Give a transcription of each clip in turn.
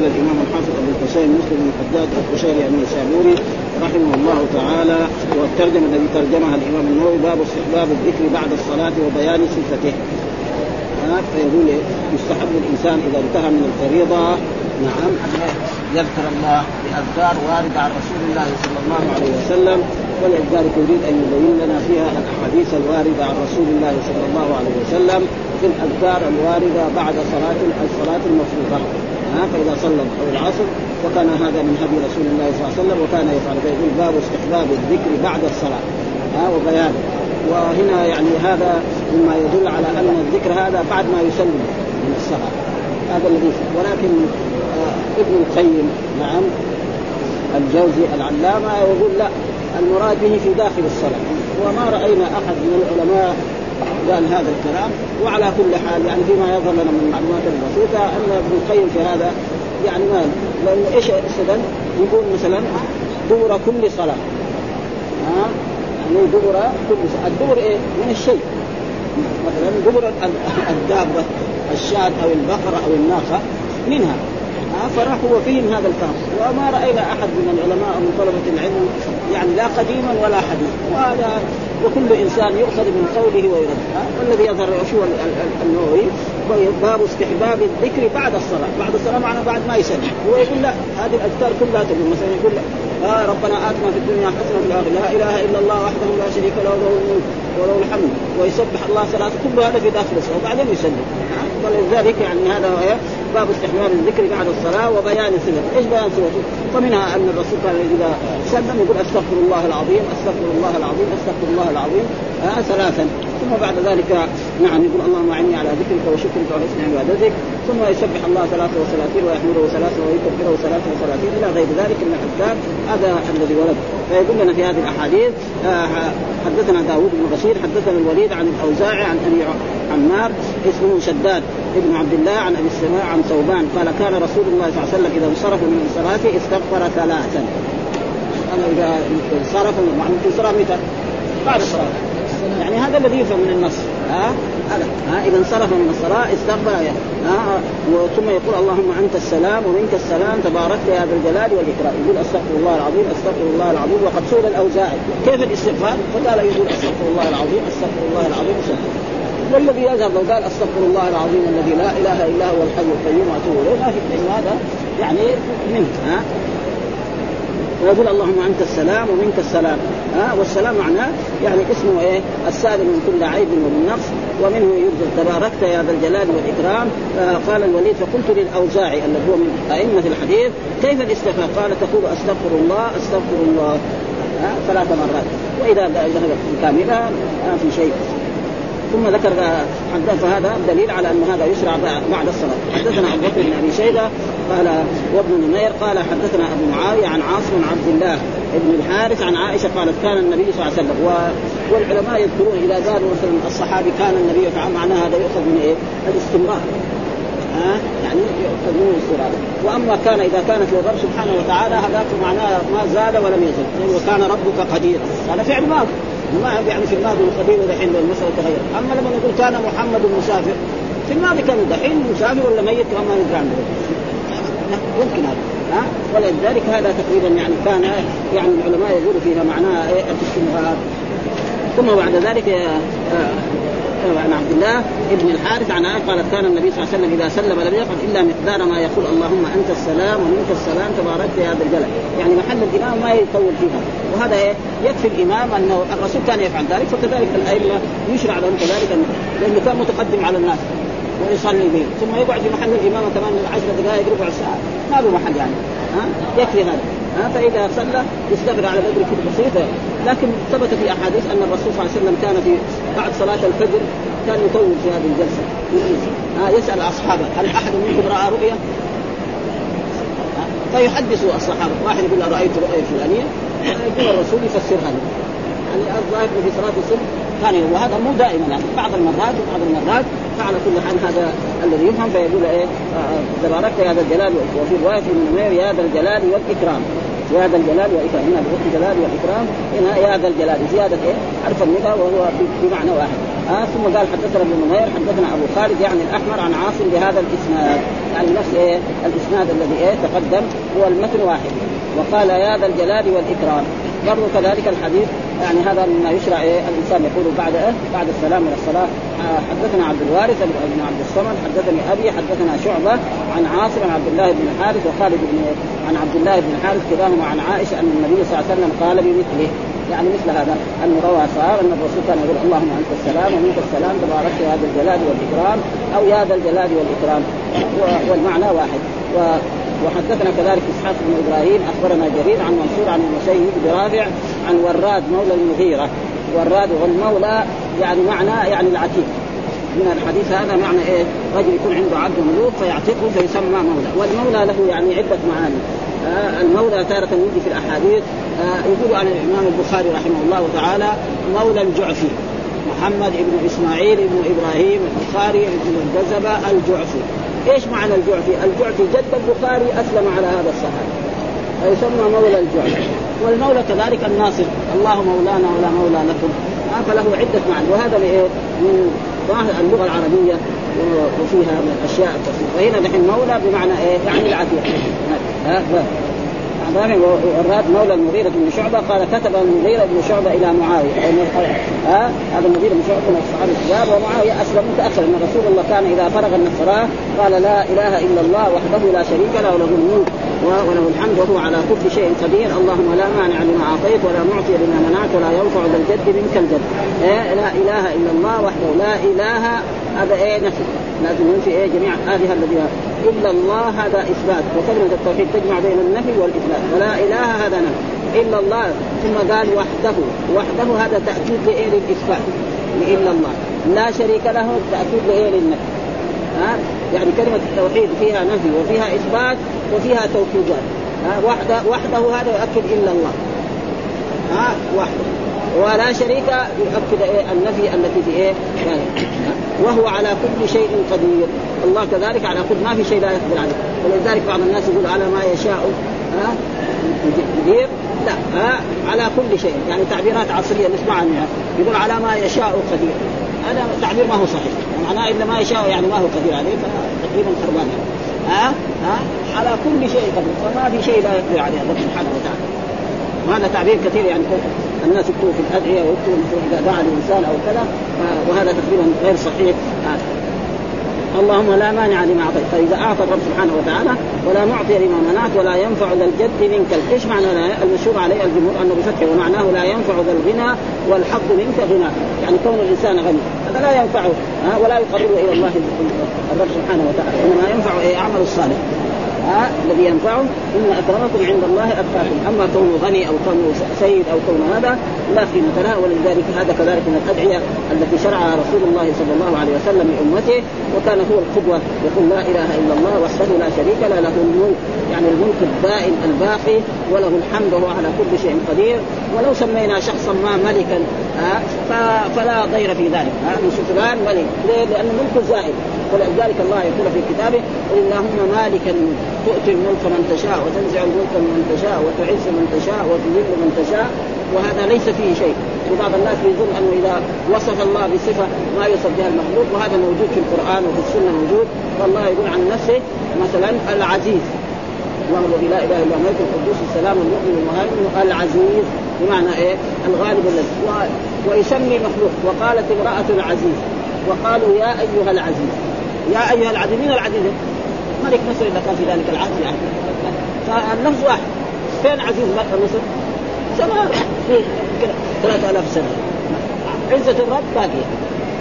قال الإمام الحافظ أبو الحسين مسلم بن الحجاج القشيري النيسابوري رحمه الله تعالى والترجمه الذي ترجمها الإمام النووي باب استحباب الذكر بعد الصلاة وبيان صفته. فيقول يستحب الإنسان إذا انتهى من الفريضة. نعم. يذكر الله بأذكار واردة عن رسول الله صلى الله عليه وسلم ولذلك يريد أن يبين لنا فيها الأحاديث الواردة عن رسول الله صلى الله عليه وسلم في الأذكار الواردة بعد صلاه الصلاة المفروضة. ها فإذا صلى أو العصر وكان هذا من هدي رسول الله صلى الله عليه وسلم وكان يفعل فيقول باب استحباب الذكر بعد الصلاة ها وبيان. وهنا يعني هذا مما يدل على أن الذكر هذا بعد ما يسلم من الصلاة هذا الذي ولكن آه ابن القيم نعم الجوزي العلامة يقول لا المراد به في داخل الصلاة. وما رأينا أحد من العلماء قال هذا الكلام وعلى كل حال يعني فيما يظهر لنا من المعلومات البسيطه أن ابن القيم في هذا يعني ما لأنه إيش استدل؟ يقول مثلا دور كل صلاة. ها؟ يعني دبر كل صلاة. الدبر إيه؟ من الشيء. مثلا دبر الدابة الشاة أو البقرة أو الناقة منها. فراح هو فيهم هذا الكلام وما رأينا أحد من العلماء أو من طلبة العلم يعني لا قديما ولا حديثا. وهذا وكل إنسان يؤخذ من قوله ويرد والذي يظهر شو النووي باب استحباب الذكر بعد الصلاة، بعد الصلاة معنى بعد ما يسلم، هو يقول لا هذه الأذكار كلها تقول مثلا يقول لا آه ربنا آتنا في الدنيا حسنة في الآخرة، لا إله إلا الله وحده لا شريك له له الملك وله الحمد. ويسبح الله صلاته كل هذا في داخل الصلاة وبعدين يسلم، ولذلك يعني هذا هو باب استحباب الذكر بعد الصلاة وبيان صفته، إيش بيان صفته؟ فمنها أن الرسول كان اذا سلم يقول أستغفر الله العظيم، أستغفر الله العظيم، أستغفر الله العظيم آه ثلاثا. ثم بعد ذلك. نعم يقول اللهم أعني على ذكرك وشكرك وحسن عبادتك ثم يسبح الله ثلاثة وثلاثين ويحمده ثلاثة ويكبره ثلاثة وثلاثين إلى غير ذلك من الأذكار هذا الذي ورد. فيقول لنا في هذه الأحاديث آه حدثنا داوود بن بشير حدثنا الوليد عن الأوزاعي عن أبي عمار اسمه شداد ابن عبد الله عن أبي السماء عن ثوبان. قال كان رسول الله صلى الله عليه وسلم إذا انصرف من صلاته استغفر ثلاثا. أنا إذا انصرف معنى انصرف متى؟ بعد الصلاة. يعني هذا الذي يفهم من النص. ها؟ هذا. ها؟ إذا انصرف من الصلاه استقبل ها؟ ثم يقول اللهم أنت السلام ومنك السلام تباركت يا ذا الجلال والإكرام. يقول أستغفر الله العظيم أستغفر الله العظيم وقد سئل الأوزاعي. كيف الاستغفار؟ فقال يقول أستغفر الله العظيم أستغفر الله العظيم. استغفر والذي يذهب لو قال أستغفر الله العظيم الذي لا إله إلا هو الحي القيوم وأتوب إليه؟ ما في هذا يعني منه ها؟ ويقول اللهم أنت السلام ومنك السلام. ها والسلام معناه يعني اسمه إيه؟ السالم من كل عيب ومن نقص ومنه يبدل تباركت يا ذا الجلال والإكرام. آه قال الوليد فقلت للأوزاعي الذي هو من أئمة الحديث كيف الاستغفار؟ قال تقول أستغفر الله أستغفر الله. ثلاث مرات. وإذا ذهبت كامله ما في شيء. ثم ذكر حدث فهذا دليل على أن هذا يشرع بعد الصلاة. حدثنا ابو بكر بن أبي شيبة قال وابن نمير قال حدثنا أبو معاوية عن عاصم بن عبد الله ابن الحارث عن عائشة قالت كان النبي صلى الله عليه وسلم. والعلماء يذكرون إذا قالوا مثلا الصحابي كان النبي يفعل معناه هذا يؤخذ من إيه؟ الاستمرار. ها؟ يعني يؤخذ من الاستمرار. وأما كان إذا كانت للرب سبحانه وتعالى هذاك معناه ما زاد ولم يزل وكان ربك قديرا. هذا فعل ماضي ما يعني في الماضي القديم ودحين المسألة تغير أما لما نقول كان محمد مسافر في الماضي كان دحين مسافر ولا ميت كما ندري عنه يمكن هذا. ها؟ ولذلك هذا تقريبا يعني كان يعني العلماء يقولوا فيها معناها إيه؟ ثم بعد ذلك عن عبد الله ابن الحارث عن عائشة قالت كان النبي صلى الله عليه وسلم إذا سلم لم يقل إلا مقدار ما يقول اللهم أنت السلام ومنك السلام تباركت يا ذا الجلال. يعني محل الإمام ما يطول فيها. وهذا إيه؟ يكفي الإمام أنه الرسول كان يفعل ذلك فكذلك الأئمة يشرع لهم كذلك لأنه كان متقدم على الناس ويصلي به ثم يقعد في محل الامامه كمان عشر دقائق ربع ساعة. ما له محل يعني. ها؟ يكفي هذا. ها؟ فإذا صلى يستغفر على قدر كده بسيطه لكن ثبت في أحاديث أن الرسول صلى الله عليه وسلم كان في بعد صلاة الفجر كان يطول في هذه الجلسة. ها يسأل أصحابه هل أحد منكم رأى رؤيا؟ فيحدثوا الصحابه واحد يقول رايت رؤيا فلانيه يقول الرسول يفسرها له يعني الظاهر في صلاه الصبح كان وهذا مو دائما يعني. بعض المرات وبعض المرات فعلى كل حال هذا الذي يفهم فيقول إيه تباركت يا ذا الجلال وفي روايه نمير يا ذا الجلال والإكرام. يا ذا الجلال والإكرام. هنا بغض الجلال والإكرام هنا يا ذا الجلال. زيادة إيه؟ حرف النداء وهو بمعنى واحد. آه ثم قال حدثنا ابن نمير حدثنا أبو خالد يعني الأحمر عن عاصم بهذا الإسناد. يعني نفس إيه؟ الإسناد الذي إيه؟ تقدم. هو المتن واحد. وقال يا ذا الجلال والإكرام. برضو كذلك الحديث يعني هذا مما يشرع إيه؟ الإنسان يقول بعد إيه؟ بعد السلام من الصلاه حدثنا عبد الوارث بن عبد الصمد حدثني أبي حدثنا شعبة عن عاصم عن عبد الله بن الحارث وخالد بن عن عبد الله بن الحارث كلاهما عن عائشة أن النبي صلى الله عليه وسلم قال بمثله. يعني مثل هذا انه روى صار أن الرسول كان يقول اللهم أنت السلام ومنك السلام تبارك يا ذا الجلال والإكرام أو يا ذا الجلال والإكرام. والمعنى واحد. و وحدثنا كذلك إسحاق بن إبراهيم أخبرنا جرير عن منصور عن المسيب برافع عن وراد مولى المغيرة. وراد والمولى يعني معنى يعني العتيق من الحديث هذا معنى إيه؟ رجل يكون عنده عبد ملوك فيعتقه فيسمى مولى، والمولى له يعني عدة معاني. آه المولى تارة يجي في الأحاديث آه يقول عن الإمام البخاري رحمه الله تعالى مولى الجعفي محمد بن إسماعيل بن إبراهيم البخاري بن الجزبة الجعفي إيش معنى الجعفي؟ الجعفي جد البخاري أسلم على هذا الصحابي فيسمى مولى الجعفي والمولى كذلك الناصر. الله مولانا ولا مولى لكم. فله عدة معاني. وهذا من اللغة العربية وفيها من الأشياء فهنا نحن مولى بمعنى إيه؟ يعني العتيق إبراهيم الراد مولى المغيرة بن شعبة. قال كتب المغيرة بن شعبة إلى معاوية. ها؟ هذا المغيرة بن شعبة من الصحابة الكبار ومعاوية أسلم متأخر أن رسول الله كان إذا فرغ من الصلاة قال لا إله إلا الله وحده لا شريك له وله الملك وله الحمد وهو على كل شيء قدير. اللهم لا مانع لما أعطيت ولا معطي لما منعت ولا ينفع ذا الجد منك الجد. إيه؟ لا إله إلا الله وحده لا إله هذا إيه نفي لازم ينفي إيه؟ جميع هذه الذي إلا الله هذا إثبات. وكلمه التوحيد تجمع بين النفي والإثبات. ولا إله هذا نفي. إلا الله. ثم قال وحده. وحده هذا تأكيد لإيه؟ للإثبات. الا الله. لا شريك له. تأكيد لإيه؟ للنفي. ها؟ يعني كلمة التوحيد فيها نفي وفيها إثبات وفيها توكيدات. وحده. وحده هذا يؤكد إلا الله. ها؟ وحده. ولا شريك يؤكد إيه النفي التي في إيه؟ يعني وهو على كل شيء قدير. الله كذلك على كل ما في شيء لا يقدر عليه. ولذلك بعض الناس يقول على ما يشاء ها؟ قدير؟ لا ها؟ على كل شيء. يعني تعبيرات عصرية نسمعها منها يقول على ما يشاء قدير. هذا تعبير ما هو صحيح. معناه إلا ما يشاء يعني ما هو قدير عليه فتقريبا خربان. ها؟ ها؟ على كل شيء قدير. فما في شيء لا يقدر عليه الله سبحانه وتعالى. وهذا تعبير كثير يعني الناس يكتبوا في الأدعية ويكتبوا اذا دعا الانسان أو كذا وهذا تقريبا غير صحيح. اللهم لا مانع لما أعطيت. فإذا أعطى الرب سبحانه وتعالى ولا معطي لما منعت ولا ينفع ذا الجد منك إيش معنى المشهور عليه الجمهور أنه بفتح ومعناه لا ينفع ذا الغنى والحظ منك غنى. يعني كون الإنسان غني. هذا لا ينفعه ولا يقربه إلى الله الرب سبحانه وتعالى. إنما ينفع اعمال الصالح الذي ينفعه إن أكرمكم عند الله أتقاكم. أما كونه غني أو كونه سيد أو كونه هذا لا قيمة لها ولذلك هذا كذلك من الأدعية التي شرعها رسول الله صلى الله عليه وسلم لأمته وكان هو القدوة يقول لا إله إلا الله وحده لا شريك له له الملك يعني الملك الدائم الباقي وله الحمد وهو على كل شيء قدير. ولو سمينا شخصا ما ملكا فلا ضير في ذلك فلان ملك ليه؟ لأنه ملك زائد ولذلك الله يقول في كتابه قل اللهم مالك الملك تؤتي الملك من تشاء وتنزع الملك من تشاء وتعز من تشاء وتذل من تشاء وهذا ليس فيه شيء. وبعض الناس يظن أنه إذا وصف الله بصفة ما يوصف بها المخلوق وهذا موجود في القرآن وفي السنة موجود. والله يقول عن نفسه مثلا العزيز. الله الذي لا إله إلا هو الملك القدوس السلام المؤمن المهيمن العزيز. بمعنى إيه؟ الغالب الذي. ويسمي مخلوق. وقالت امرأة العزيز. وقالوا يا أيها العزيز. يا أيها العزيز. مين العزيز؟ ملك مصر. اذا كان في ذلك العهد يعني. فاللفظ واحد. فين عزيز مصر؟ زمان. في 3000 سنة. عزة الرب باقية.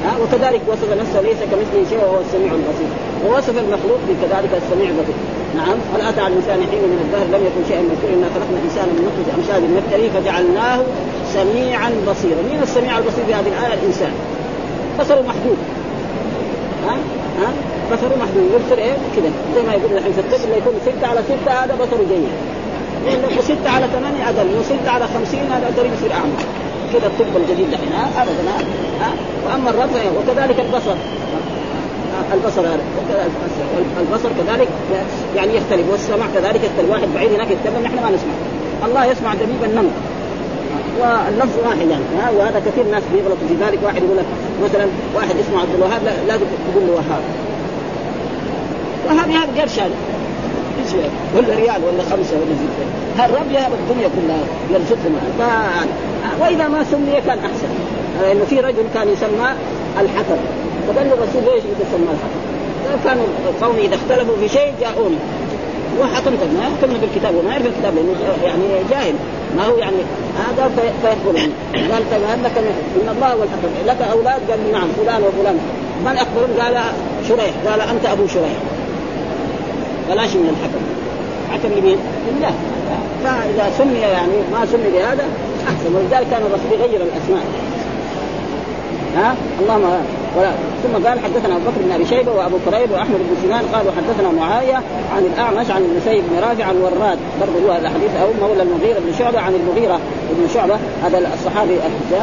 ها؟ وكذلك وصف نفسه ليس كمثله شيء وهو السميع البصير. ووصف المخلوق بكذلك السميع البصير. نعم. هل أتى على الإنسان حين من الدهر؟ لم يكن شيئا مذكورا. إنا خلقنا الإنسان من نطفة أمشاج نبتلي فجعلناه سميعا بصيرا. مين السميع البصير في هذه الآية؟ الإنسان. بصره محدود. ها؟ ها؟ بصره محدود. يبصر إيه؟ كذا. زي ما يقول الحين في الطب اللي يكون ستة على ستة هذا بصره جيد. وستة على ثمانية أقل وستة على خمسين هذا قريب يصير أعمى. كذا الطب الجديد الحين ابدا ها؟ وأما الرب وكذلك البصر. البصر هذا. البصر كذلك يعني يختلف والسمع كذلك يختلف. واحد بعيد هناك يتكلم نحن ما نسمع. الله يسمع دبيب النمل واللفظ واحد يعني ها وهذا كثير ناس بيغلطوا في ذلك واحد يقول لك مثلا واحد اسمه عبد الوهاب لازم تقول له وهاب. وهاب هذا قرش ولا ريال ولا خمسة ولا زي هذا الرب يهب الدنيا كلها يرزقهم. وإذا ما سمي كان أحسن. لأنه في رجل كان يسمى الحكم. فقال له الرسول ليش يسمى الحكم؟ كانوا القوم إذا اختلفوا في شيء جاءوني. وحكمت ما يحكمنا بالكتاب وما يعرف الكتاب لأنه يعني جاهل. ما هو يعني هذا فيقول يعني قال طيب هل لك إن الله هو الحكم لك أولاد؟ قال نعم فلان وفلان. من اخبرهم قال شريح. قال أنت أبو شريح. بلاش من الحكم؟ حكم لمين؟ لله. فإذا سمي يعني ما سمي بهذا أحسن. ولذلك كان الرسول يغير الأسماء. ها؟ اللهم ولا ثم قال حدثنا أبو بكر بن أبي شيبة وأبو كريب وأحمد بن سنان قالوا حدثنا معاوية عن الأعمش عن المسيب بن رافع عن وراد. برضه هو الحديث أو مولى المغيرة بن شعبة عن المغيرة بن شعبة هذا الصحابي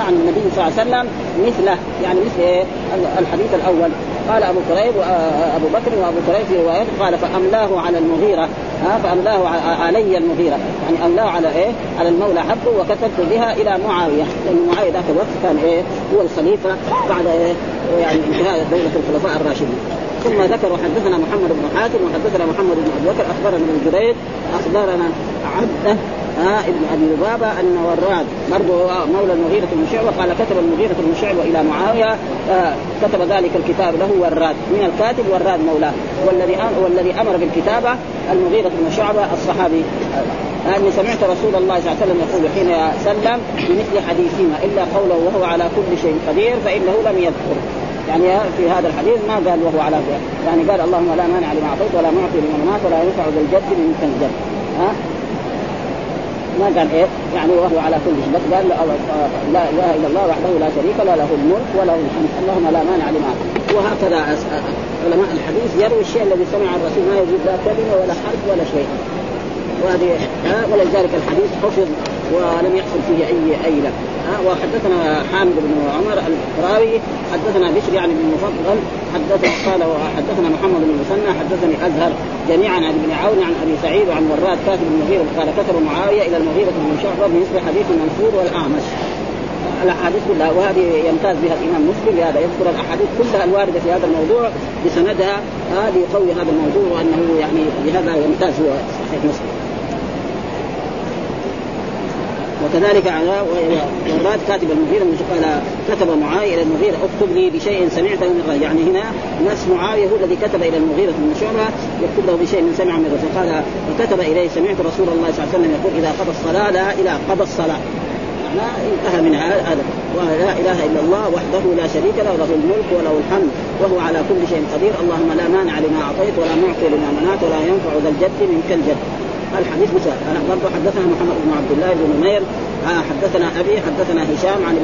عن النبي صلى الله عليه وسلم مثله يعني مثل إيه؟ الحديث الأول. قال أبو كريب وابو بكر وأبو كريب في روايته قال فأملاه على المغيرة ها فأملاه علي المغيرة يعني أملاه على إيه؟ على المولى حقه وكتبت بها إلى معاوية لأن معاوية ذاك الوقت كان إيه؟ هو الخليفة بعد إيه؟ يعني انتهاء دولة الخلفاء الراشدين ثم ذكر وحدثنا محمد بن حاتم وحدثنا محمد بن أبي بكر أخبرنا ابن جريج أخبرنا عبده آه ابن أبي لبابه أن وراد برضه مولى المغيرة بن شعبة قال كتب المغيرة بن شعبة إلى معاوية آه كتب ذلك الكتاب له وراد من الكاتب وراد مولاه. والذي والذي أمر بالكتابة المغيرة بن شعبة الصحابي. آه اني سمعت رسول الله صلى الله عليه وسلم يقول حين سلم بمثل حديثهما إلا قوله وهو على كل شيء قدير فإنه لم يذكر. يعني في هذا الحديث ما قال وهو على يعني قال اللهم لا مانع لما أعطيت ولا معطي لمن مات ولا ينفع ذا الجد منك الجد. ها ما قال إيه يعني وهو على كل شيء. قال لا إله إلا الله وحده لا شريك له له الملك وله الحمد. اللهم لا مانع لما وهكذا علماء الحديث يروي الشيء الذي سمع الرسول ما يجوز لا كلمة ولا حرف ولا شيء. وهذه ولذلك الحديث حفظ ولم يحصل فيه اي أي له وحدثنا حامد بن عمر الراوي حدثنا بشر يعني بن المفضل حدثنا قال وحدثنا محمد بن المثنى حدثني أزهر جميعا عن ابن عون عن أبي سعيد وعن وراد كاتب المغيرة قال كتب معاوية إلى المغيرة بن شعبة بمثل حديث المنصور والأعمش. الأحاديث كلها وهذه يمتاز بها الإمام مسلم بهذا يذكر الأحاديث كلها الواردة في هذا الموضوع بسندها هذه يقوي هذا الموضوع وأنه يعني بهذا يمتاز هو صحيح مسلم. وكذلك على مرات كاتب المغيرة قال كتب معاوية إلى المغيرة اكتب لي بشيء سمعته من الرجل يعني هنا نفس معاوية هو الذي كتب إلى المغيرة بن شعبة يكتب له بشيء من سمع من الرسول قال وكتب إليه سمعت رسول الله صلى الله عليه وسلم يقول إذا قضى الصلاة لا إله قضى الصلاة. ما انتهى من هذا ولا إله إلا الله وحده لا شريك له له الملك وله الحمد وهو على كل شيء قدير. اللهم لا مانع لما أعطيت ولا معطي لما منعت ولا ينفع ذا الجد منك الجد. الحديث مثال أنا برضه حدثنا محمد بن عبد الله بن نمير. حدثنا أبي حدثنا هشام عن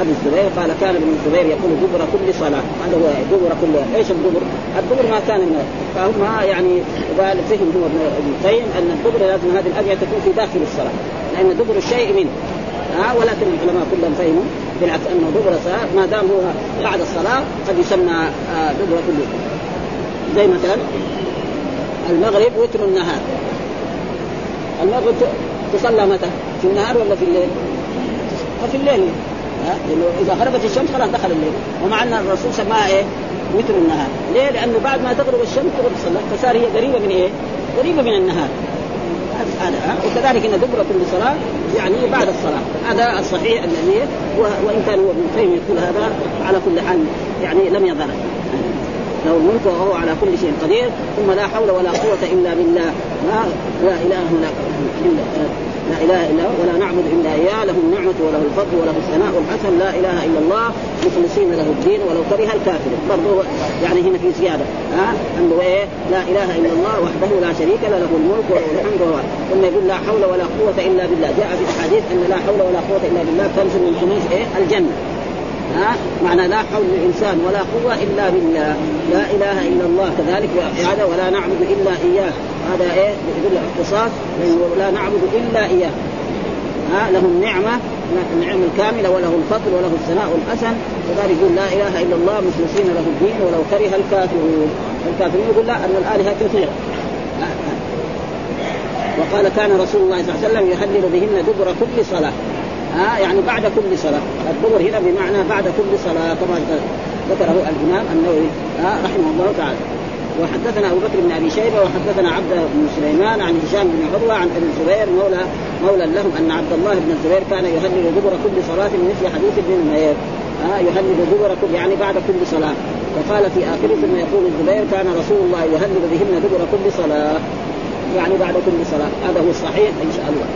ابي الزبير. قال كان ابن الزبير يقول دبر كل صلاة. هذا هو دبر كل إيش الدبر؟ الدبر ما كان من فهم يعني قال فهم هو ابن القيم أن الدبر لازم هذه الادعيه تكون في داخل الصلاة. لأن دبر الشيء منه. ها؟ آه ولكن العلماء كلهم فهموا بالعكس أنه دبر الصلاه ما دام هو بعد الصلاة قد يسمى آه دبر كل زي مثلا المغرب وتر النهار. المغرب تصلى متى؟ في النهار ولا في الليل؟ في الليل ها إذا غربت الشمس خلاص دخل الليل ومع أن الرسول سماها إيه؟ وتر النهار، ليه؟ لأنه بعد ما تغرب الشمس تغرب الصلاة فصار هي قريبة من إيه؟ قريبة من النهار. هذا وكذلك إن دبر كل صلاه يعني بعد الصلاة، هذا الصحيح الذي وإن كان ابن القيم يقول هذا على كل حال يعني لم يضر له الملك وهو على كل شيء قدير ثم لا حول ولا قوة إلا بالله. لا, لا إله إلا لا إله إلا هو ولا نعبد إلا إياه له النعمة وله الفضل وله الثناء الحسن لا إله إلا الله مخلصين له الدين ولو كره الكافرون. برضه يعني هنا في زيادة. ها؟ انه إيه؟ لا إله إلا الله وحده لا شريك له له الملك وله الحمد وهو ثم يقول لا حول ولا قوة إلا بالله. جاء في الأحاديث أن لا حول ولا قوة إلا بالله. كنز من كنوز إيه؟ الجنة. ها؟ معنى لا حول للانسان ولا قوة إلا بالله. لا إله إلا الله. كذلك هذا ولا نعبد إلا إياه. هذا إيه؟ يدل اختصاص لا نعبد إلا إياه. ها؟ له النعمة النعمة الكاملة وله الفضل وله الثناء الحسن. وذلك يقول لا إله إلا الله مخلصين له الدين ولو كره الكافرون. الكافرون يقول لا أن الآلهة كثيره وقال كان رسول الله صلى الله عليه وسلم يهلل بهن دبر كل صلاة. ها يعني بعد كل صلاة. الدبر هنا بمعنى بعد كل صلاة كما ذكره الإمام النووي ها رحمه الله تعالى. وحدثنا أبو بكر بن أبي شيبة وحدثنا عبد بن سليمان عن هشام بن عروة عن أبي الزبير مولى مولى لهم أن عبد الله بن الزبير كان يهلل دبر كل صلاة مثل حديث ابن نمير ها يهلل دبر كل يعني بعد كل صلاة. وقال في آخره ثم يقول الزبير كان رسول الله يهلل بهن دبر كل صلاة. يعني بعد كل صلاة. هذا هو الصحيح إن شاء الله.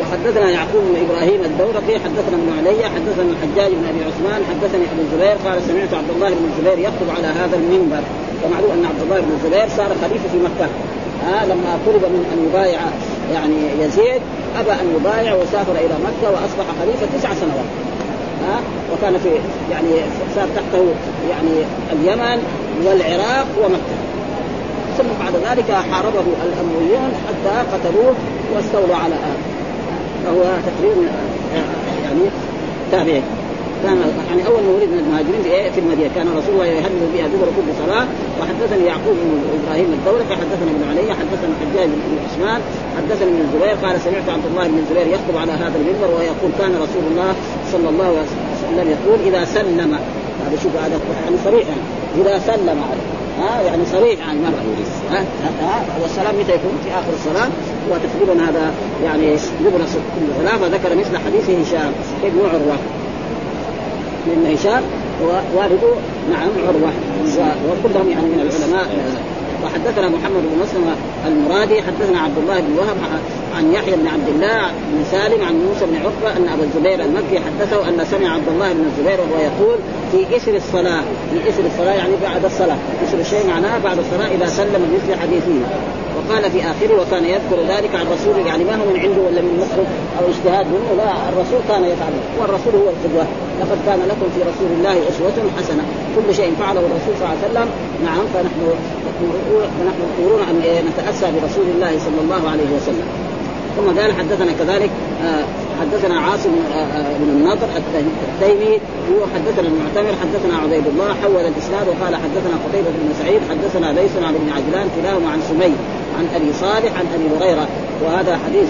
وحدثنا يعقوب بن إبراهيم الدورقي حدثنا ابن علي حدثنا الحجاج بن أبي عثمان حدثني أبو الزبير قال سمعت عبد الله بن الزبير يخطب على هذا المنبر. ومعلوم أن عبد الله بن الزبير صار خليفة في مكة. ها لما طلب من أن يبايع يعني يزيد أبى أن يبايع وسافر إلى مكة وأصبح خليفة تسع سنوات. ها وكان في يعني صار تحته يعني اليمن والعراق ومكة. ثم بعد ذلك حاربه الأمويون حتى قتلوه واستولوا على آه فهو تقريبا يعني تابعي كان يعني أول ما ولد من المهاجرين في في المدينة. كان رسول الله يهلل بها دبر كل صلاه وحدثني يعقوب بن إبراهيم الدورقي حدثنا ابن علي حدثنا الحجاج بن عثمان حدثني ابن الزبير. قال سمعت عبد الله بن الزبير يخطب على هذا المنبر ويقول كان رسول الله صلى الله عليه وسلم يقول إذا سلم هذا شوف هذا يعني صريح يعني. إذا سلم ها يعني صريح عن المرأة ها ها والسلام متى يكون؟ في آخر الصلاه وتقريبا هذا يعني يبرز كل صلاه فذكر مثل حديث هشام ابن عروة. لأن هشام والده نعم عروة. وكلهم يعني من العلماء. وحدثنا محمد بن مسلم المرادي حدثنا عبد الله بن وهب عن يحيى بن عبد الله بن سالم عن موسى بن عقبة أن أبا الزبير المكي حدثه أن سمع عبد الله بن الزبير وهو يقول في إسر الصلاة في إسر الصلاة يعني بعد الصلاة إسر الشيء معناه بعد الصلاة إذا سلم مثل حديثه. وقال في آخره وكان يذكر ذلك عن رسول يعني ما هو من عنده ولا من مخرج أو اجتهاد منه لا الرسول كان يفعل والرسول هو القدوة. لقد كان لكم في رسول الله أسوة حسنة كل شيء فعله الرسول صلى الله عليه وسلم. نعم فنحن ونحن مأمورون أن نتأسى برسول الله صلى الله عليه وسلم. ثم قال حدثنا كذلك آه حدثنا عاصم آه بن النضر التيمي هو حدثنا المعتمر حدثنا عبيد الله حول الإسناد وقال حدثنا قتيبة بن سعيد حدثنا ليس عن ابن عجلان كلاهما عن سمي عن أبي صالح عن أبي هريرة. وهذا حديث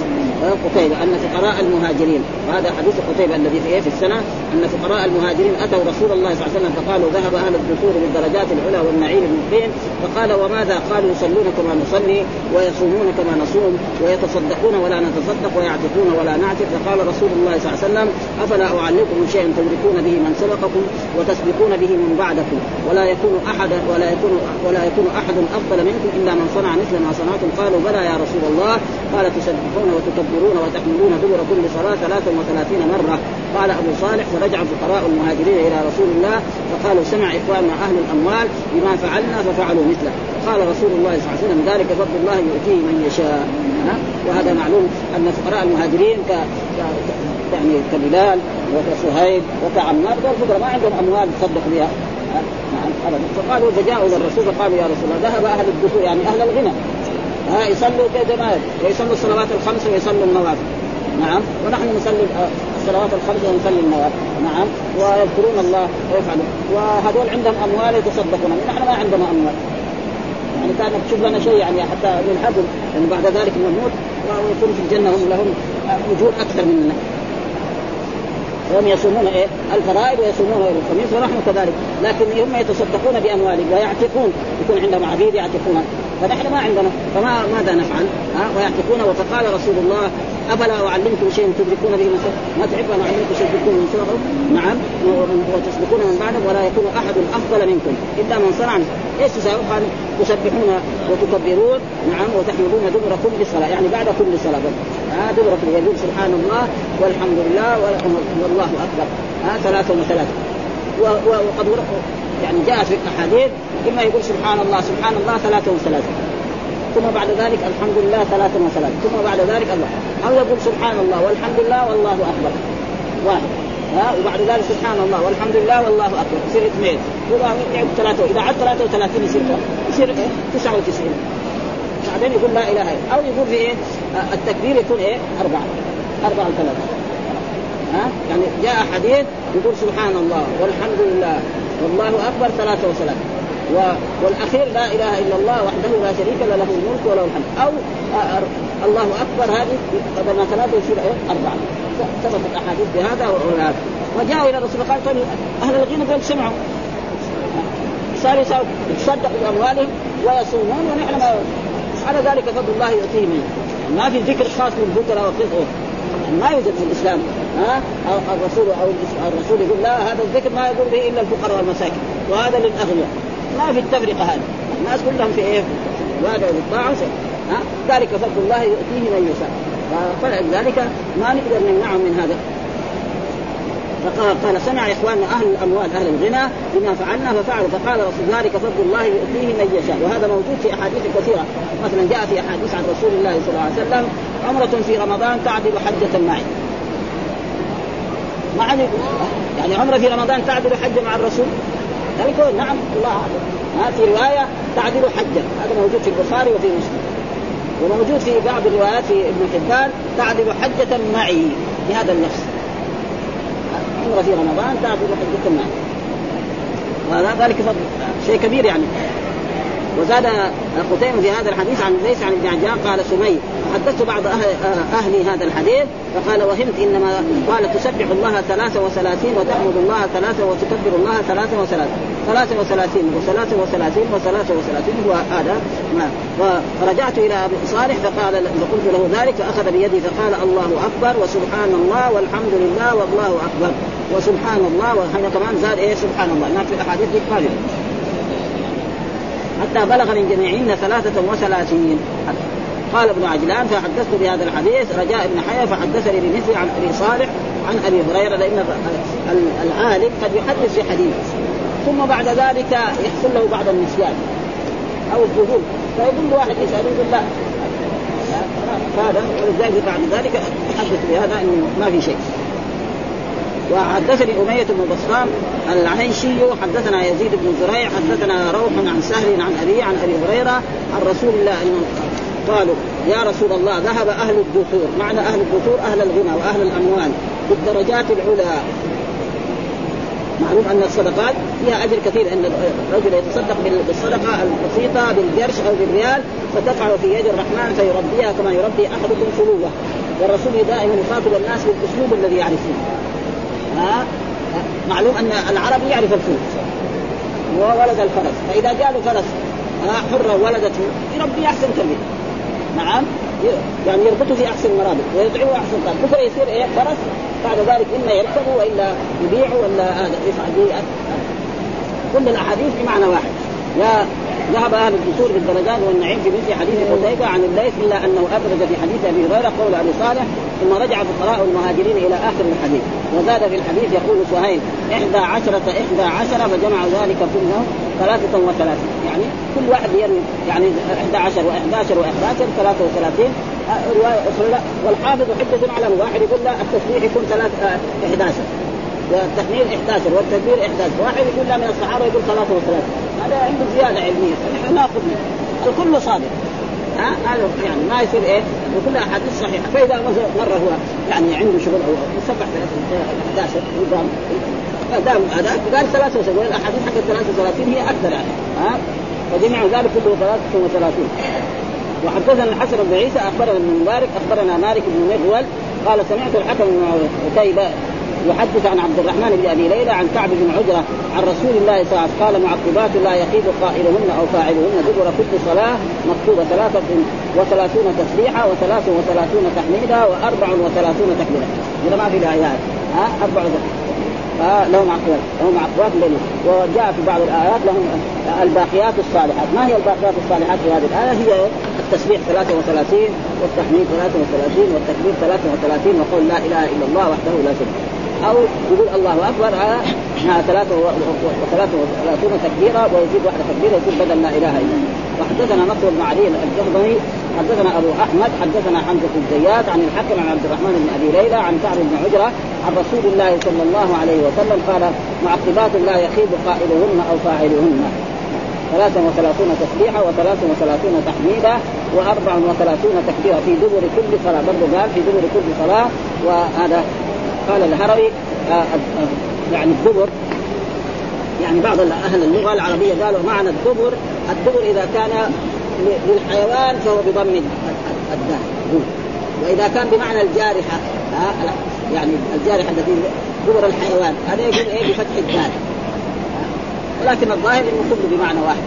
قتيبة أن فقراء المهاجرين. وهذا حديث قتيبة الذي في إيه؟ في السنة أن فقراء المهاجرين أتوا رسول الله صلى الله عليه وسلم فقالوا ذهب أهل الدثور بالدرجات العلى والنعيم المقيم فقال وماذا؟ قالوا يصلون كما نصلي ويصومون كما نصوم ويتصدقون ولا نتصدق ويعتقون ولا نعتق. فقال رسول الله صلى الله عليه وسلم أفلا أعلمكم شيئا تدركون به من سبقكم وتسبقون به من بعدكم؟ ولا يكون أحد ولا يكون ولا يكون أحد أفضل منكم إلا من صنع مثل ما صنعتم. قالوا بلى يا رسول الله. قال تسبحون وتكبرون وتحملون دبر كل صلاة ثلاثا وثلاثين مرة. قال أبو صالح فرجع فقراء المهاجرين إلى رسول الله فقالوا سمع إخواننا أهل الأموال بما فعلنا ففعلوا مثله. قال رسول الله صلى الله عليه وسلم ذلك فضل الله يؤتيه من يشاء؟ وهذا معلوم أن فقراء المهاجرين ك... يعني كبلال وكصهيب وكعمار دول فقراء ما عندهم أموال تصدق بها. نعم فقالوا فجاءوا إلى الرسول فقالوا يا رسول الله ذهب أهل الدثور يعني أهل الغنى. ها يصلوا كجماعه ويصلوا الصلوات الخمس ويصلوا النوافل. نعم؟ ونحن نصلي الصلوات الخمس ونصلي النوافل. نعم؟ ويذكرون الله ويفعلون. وهذول عندهم أموال يتصدقون. نحن ما عندنا أموال. يعني كانت تشوف لنا شيء يعني حتى نلحقهم لأن بعد ذلك نموت ويكون في الجنة هم لهم أجور أكثر مننا وهم يصومون إيه؟ الفرائض ويصومون يوم الخميس ونحن كذلك. لكن هم يتصدقون بأموالهم ويعتقون. يكون عندهم عبيد يعتقون. فنحن ما عندنا فما ماذا نفعل؟ ها؟ ويعتقون وفقال رسول الله أفلا أعلمكم شيء تدركون به من ما تعرف أن أعلمكم شيء تدركون من سبقه نعم. وتسبقون من بعدكم ولا يكون أحد أفضل منكم. إلا من صنع. إيش تساوي؟ قال تسبحون وتكبرون. نعم. وتحمدون دبر كل صلاة يعني بعد كل صلاة. ها؟ دبر كل يقول سبحان الله والحمد لله والله أكبر. ها؟ ثلاثة وثلاثة. وقد يعني جاءت في الأحاديث اما يقول سبحان الله سبحان الله ثلاثة وثلاثة. ثم بعد ذلك الحمد لله ثلاثة وثلاثة. ثم بعد ذلك الله. أو يقول سبحان الله والحمد لله والله أكبر. واحد. ها؟ وبعد ذلك سبحان الله والحمد لله والله أكبر. يصير اثنين. يعد ثلاثة. إذا عد 33 يصير يصير إيه؟ 99 بعدين يقول لا إله إلا أو يقول في إيه؟ التكبير يكون إيه؟ أربعة. أربعة وثلاثة. ها؟ يعني جاء حديث يقول سبحان الله والحمد لله. والله أكبر ثلاثة وثلاثة و... والأخير لا إله إلا الله وحده لا شريك له له الملك وله الحمد. أو الله أكبر هذه بدل ما ثلاثة يصير إيه؟ أربعة. ثبتت أحاديث بهذا وهذا وجاءوا إلى الرسول قال طيب أهل الغنى دول سمعوا. صاروا يتصدقوا بأموالهم ويصومون ونحن ما على ذلك فضل الله يؤتيه من ما في ذكر خاص للفقراء والقصر ما يوجد في الإسلام. ها؟ الرسول أو الرسول يقول لا هذا الذكر ما يقول به إلا الفقراء والمساكين. وهذا للأغنياء. ما في التفرقة هذه. الناس كلهم في إيه؟ وهذا بالطاعة ها؟ ذلك فضل الله يؤتيه من يشاء. فلذلك ما نقدر نمنعهم من هذا. فقال قال سمع إخواننا أهل الأموال أهل الغنى بما فعلنا ففعلوا. فقال رسول ذلك فضل الله يؤتيه من يشاء. وهذا موجود في أحاديث كثيرة. مثلا جاء في أحاديث عن رسول الله صلى الله عليه وسلم عمرة في رمضان تعدل حجة معي ما يعني عمرة في رمضان تعدل حجة مع الرسول؟ ذلك نعم الله أعلم. ما في رواية تعدل حجة هذا موجود في البخاري وفي مسلم. وموجود في بعض الروايات في ابن حبان تعدل حجة معي بهذا اللفظ. عمرة في رمضان تعبد حجة معه وهذا ذلك فضل. شيء كبير يعني. وزاد قتيبة في هذا الحديث عن ليس عن ابن عجان قال سمي حدثت بعض أهل, أهل هذا الحديث فقال وهمت إنما قال تسبح الله ثلاثة وثلاثين وتحمد الله ثلاثة وتكبر الله ثلاثة وثلاثين ثلاثة وثلاثين وثلاثة وثلاثين وثلاثة وثلاثين هو هذا فرجعت إلى أبي صالح فقال فقلت له ذلك فأخذ بيدي فقال الله أكبر وسبحان الله والحمد لله والله أكبر وسبحان الله وهنا كمان زاد إيه؟ سبحان الله. هناك في الأحاديث دي حتى بلغ من جميعهن ثلاثة وثلاثين. قال ابن عجلان فحدثت بهذا الحديث رجاء ابن حيا فحدثني بمثل عن أبي صالح عن أبي هريرة لأن العالم قد يحدث في حديث. ثم بعد ذلك يحصل له بعض النسيان أو الذهول فيقول واحد يسأل يقول لا. هذا ولذلك بعد ذلك يحدث بهذا إنه ما في شيء. وحدثني أمية بن بسطام العنيشي حدثنا يزيد بن زريع حدثنا روح عن سهل عن أبي عن أبي هريرة عن رسول الله قالوا يا رسول الله ذهب أهل الدثور معنى أهل الدثور أهل الغنى وأهل الأموال بالدرجات العلى. معلوم أن الصدقات فيها أجر كثير أن الرجل يتصدق بالصدقة البسيطة بالقرش أو بالريال فتقع في يد الرحمن فيربيها كما يربي أحدكم فلوه والرسول دائما يخاطب الناس بالأسلوب الذي يعرفونه. معلوم أن العربي يعرف الفلوس وولد الفرس. فإذا جاء له فرس حرة ولدته يربي أحسن تربيه نعم؟ يعني يربطه في أحسن مرابط ويدعوه أحسن طريق بكرة يصير إيه؟ فرس. بعد ذلك إما يركبه وإلا يبيعه ولا هذا يفعل به كل الأحاديث بمعنى واحد. يا ذهب أهل الدثور بالدرجات والنعيم في مثل حديث قتيبة عن الليث إلا أنه ابرز في حديث أبي هريرة قول أبي صالح ثم رجع فقراء المهاجرين إلى آخر الحديث. وزاد في الحديث يقول سهيل إحدى عشرة إحدى عشرة فجمع ذلك كله ثلاثة وثلاثين. يعني كل واحد يروي يعني إحدى عشر وإحدى عشر وإحدى عشر ثلاثة وثلاثين. رواية أخرى لا. والحافظ حجة على واحد يقول لا التسبيح يكون ثلاث 11 والتحميل 11 والتكبير 11 واحد يقول لا من الصحابة يقول 33 هذا عنده زيادة علمية فنحن ناخذ الكل صادق. ها؟ هذا يعني ما يصير إيه؟ وكل أحاديث صحيحة. فإذا مره هو يعني عنده شغل أو يسبح 11 قدام دام هذا قال 33 والاحاديث حق 33 هي أكثر يعني. ها؟ فجميع ذلك كله 33 وحدثنا الحسن بن عيسى أخبرنا ابن مبارك أخبرنا مالك بن مغول قال سمعت الحكم بن عتيبة يحدث عن عبد الرحمن بن أبي ليلى عن كعب بن عجرة عن رسول الله صلى الله عليه وسلم قال معقبات لا يخيب قائلهن أو فاعلهن دبر كل صلاة مكتوبة ثلاثة وثلاثون تسبيحة وثلاث وثلاثون تحميدا وأربع وثلاثون تكبيره هذا ما في الايات ها؟ أربع آه لهم عقبات لهم عقبات وجاء في بعض الآيات لهم الباقيات الصالحات. ما هي الباقيات الصالحات في هذه الآية؟ هي التسبيح 33 والتحميد 33 والتكبير 33 وقول لا إله إلا الله وحده لا شريك أو يقول الله أكبر على ثلاثة وثلاثة وثلاثون تكبيرة ويزيد واحدة تكبيرة يصير بدل لا إله إلا الله. وحدثنا نصر بن علي الجهضمي حدثنا أبو أحمد حدثنا حمزة الزيات عن الحكم عن عبد الرحمن بن أبي ليلى عن كعب بن عجرة عن رسول الله صلى الله عليه وسلم قال معقبات لا يخيب قائلهن أو فاعلهن. ثلاثة وثلاثون تسبيحة وثلاثة وثلاثون تحميدة وأربع وثلاثون تكبيرة في دبر كل صلاة. برضه قال في دبر كل صلاة وهذا قال الهروي آه، آه، يعني الدبر يعني بعض أهل اللغة العربية قالوا معنى الدبر الدبر إذا كان للحيوان فهو بضم الدال وإذا كان بمعنى الجارحة يعني الجارحة التي دبر الحيوان هذا يقول إيه؟ بفتح الدال. ولكن الظاهر إنه كله بمعنى واحد.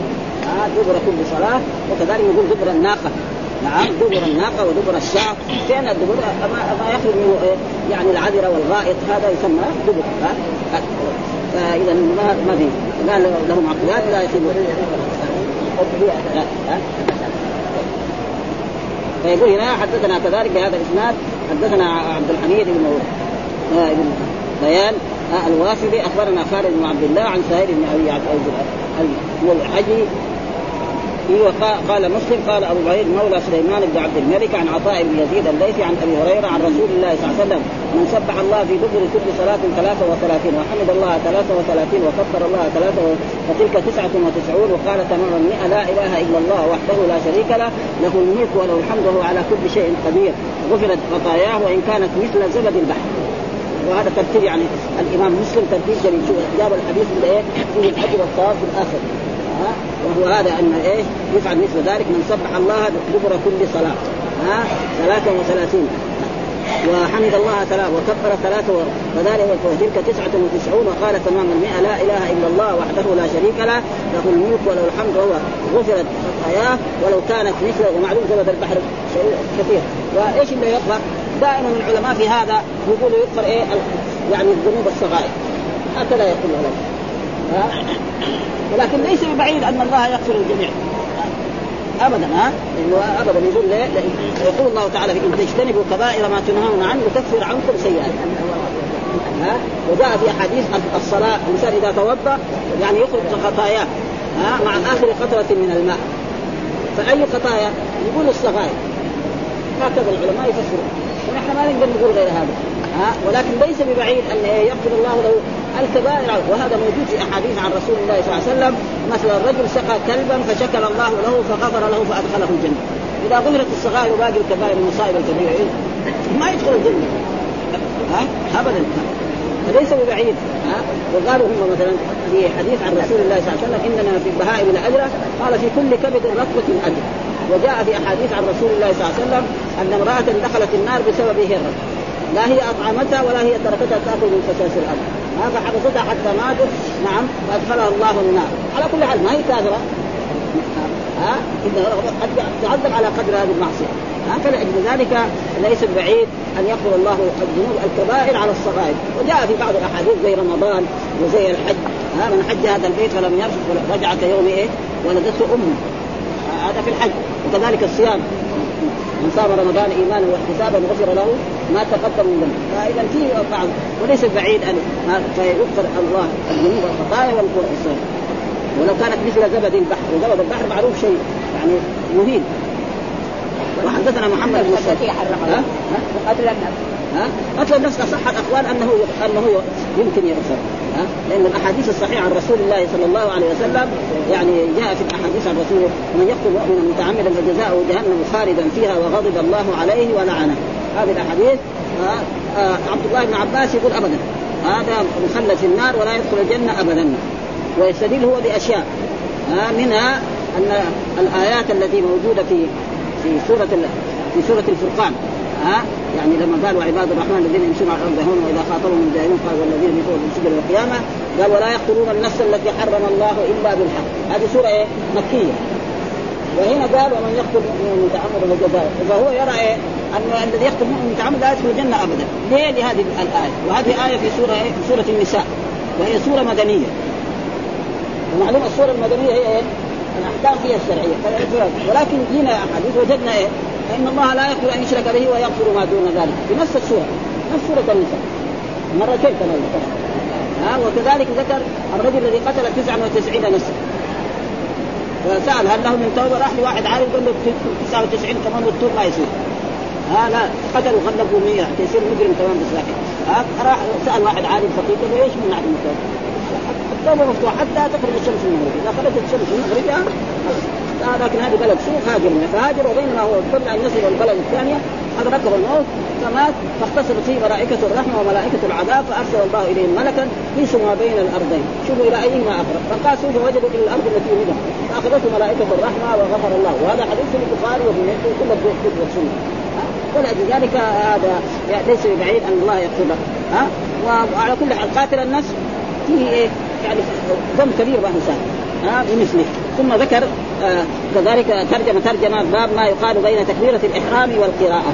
دبر كل صلاة وكذلك يقول دبر الناقة. نعم دبر الناقة ودبر الشعر. فين الدبر ما يخرج منه؟ يعني العذرة والغائط. هذا يسمى دبر فإذا ما ما في. قال لهم عقلات لا يصيب فيقول هنا حدثنا كذلك بهذا الإسناد حدثنا عبد الحميد بن آه، بن بيان آه، الواسطي أخبرنا خالد بن عبد الله عن سهيل بن أبي الحجي أيوه قال مسلم قال أبو بعيد مولى سليمان بن عبد الملك عن عطاء بن يزيد الليثي عن أبي هريرة عن رسول الله صلى الله عليه وسلم من سبح الله في دبر كل ثلاثة وثلاثين وحمد الله ثلاثة وثلاثين وكبر الله ثلاثة فتلك تسعة وتسعون وقال تمام المئة لا إله إلا الله وحده لا شريك له له الملك وله الحمد وهو على كل شيء قدير غفرت خطاياه وإن كانت مثل زبد البحر. وهذا ترتيب يعني الإمام مسلم ترتيب جميل شوف جاب الحديث اللي إيه فيه الأجر والثواب في الآخر. ها؟ وهو هذا أن إيه يفعل مثل ذلك من سبح الله دبر كل صلاة. ها؟ 33 وحمد الله ثلاث وكبر ثلاثة وذلك وتلك تسعة وتسعون وقال تمام المئة. لا إله إلا الله وحده لا شريك له. له الملك وله الحمد وهو غفرت خطاياه ولو كانت مثل ومعلوم زبد البحر كثير. وإيش اللي يغفر؟ دائما العلماء في هذا يقولوا يغفر إيه؟ يعني الذنوب الصغائر. هكذا يقول العلماء. ولكن ليس ببعيد أن الله يغفر الجميع. ابدا ها؟ ابدا يقول ليه؟ يقول الله تعالى إن تجتنبوا كبائر ما تنهون عنه يكفر عنكم سيئاتكم. ها؟ وجاء في أحاديث الصلاة الإنسان إذا توضأ يعني يخرج خطاياه ها؟ مع آخر قطرة من الماء. فأي خطايا؟ يقول الصغائر. هكذا العلماء يفسرون. ونحن ما نقدر نقول غير هذا. ها؟ ولكن ليس ببعيد أن يغفر الله له الكبائر. وهذا موجود في أحاديث عن رسول الله صلى الله عليه وسلم. مثلا الرجل سقى كلبا فشكر الله له فغفر له فأدخله الجنة. إذا غفرت الصغائر وباقي الكبائر المصائب الكبيره ما يدخل الجنة. ها؟ ابدا. فليس ببعيد. ها؟ وقالوا هم مثلا في حديث عن رسول الله صلى الله عليه وسلم إننا في البهائم الأجر. قال في كل كبد رطبة اجر وجاء في أحاديث عن رسول الله صلى الله عليه وسلم أن امرأة دخلت النار بسبب هرة. لا هي أطعمتها ولا هي تركتها تاكل من فساس الأرض. هذا حبستها حتى ماتت. نعم فادخلها الله النار على كل حال ما هي كافرة؟ ها؟ قد تعذب على قدر هذه المعصية. ها؟ فلأجل ذلك ليس بعيد أن يغفر الله الذنوب الكبائر على الصغائر. وجاء في بعض الأحاديث زي رمضان وزي الحج. ها؟ من حج هذا البيت فلم يرفث رجع كيوم إيه؟ ولدته أمه. هذا في الحج. وكذلك الصيام. من صام رمضان إيمانا واحتسابا غفر له ما تقدم من ذنبه. فإذا في بعض وليس بعيد ان فيغفر الله الذنوب والخطايا والقصور ولو كانت مثل زبد البحر وزبد البحر معروف شيء يعني مهين. وحدثنا محمد بن ها؟ قتل النفس. ها؟ قتل النفس أصح الأقوال انه أنه يمكن يغفر. لأن الأحاديث الصحيحة عن رسول الله صلى الله عليه وسلم يعني جاء في الأحاديث عن رسول من يقتل مؤمنا متعمدا فجزاؤه جهنم خالدا فيها وغضب الله عليه ولعنه. هذه الأحاديث آه عبد الله بن عباس يقول ابدا هذا مخلد في النار ولا يدخل الجنة ابدا ويستدل هو بأشياء آه منها أن الآيات التي موجودة في في سورة في سورة الفرقان. ها يعني لما قال وعباد الرحمن الذين يمشون على الأرض هون وإذا خاطبهم الجاهلون قال والذين يمشون في القيامه قال ولا يقتلون النفس التي حرم الله إلا بالحق هذه سورة إيه؟ مكية وهنا قال ومن يقتل مؤمنا متعمدا فجزاؤه فهو يرى إيه؟ أن الذي يقتل مؤمنا متعمدا لا يدخل الجنة ابدا ليه لهذه الآية وهذه آية في سورة إيه؟ في سورة النساء وهي سورة مدنية ومعلوم السورة المدنية هي إيه؟ الأحكام فيها الشرعية ولكن جينا احاديث وجدنا إيه؟ فإن الله لا يغفر أن يشرك به ويغفر ما دون ذلك. في نفس السوره نفس سوره النساء مرتين كمان ها وكذلك ذكر الرجل الذي قتل 99 نفسا فسأل هل له من توبة؟ راح لواحد عالم قال له 99 كمان والتوب ما يصير. ها لا قتل وخلفوا 100 حتى يصير مجرم كمان بالساحل ها راح سأل واحد عالم فقير قال له إيش من من التوبة؟ التوبه مفتوحه حتى تخرج الشمس من المغرب إذا خرجت الشمس من مغربها لكن هذه بلد سوق هاجر منه فهاجر وبينما هو قبل ان يصل البلد الثانية ادركه الموت فمات فاختصرت فيه ملائكة الرحمة وملائكة العذاب فأرسل الله إليهم ملكا يقسم ما بين الأرضين. شوفوا إلى ايهما اقرب فقاسوا فوجدوا إلى الأرض التي يريدها فأخذته ملائكة الرحمة وغفر الله. وهذا حديث البخاري وفي كل الكتب والسنة ولذلك هذا ليس ببعيد أن الله يغفر له. ها؟ وعلى كل حال قاتل النفس فيه إيه؟ يعني ذنب كبير ما ها؟ بمثله. ثم ذكر آه كذلك ترجم ترجمة باب ما يقال بين تكبيرة الإحرام والقراءة.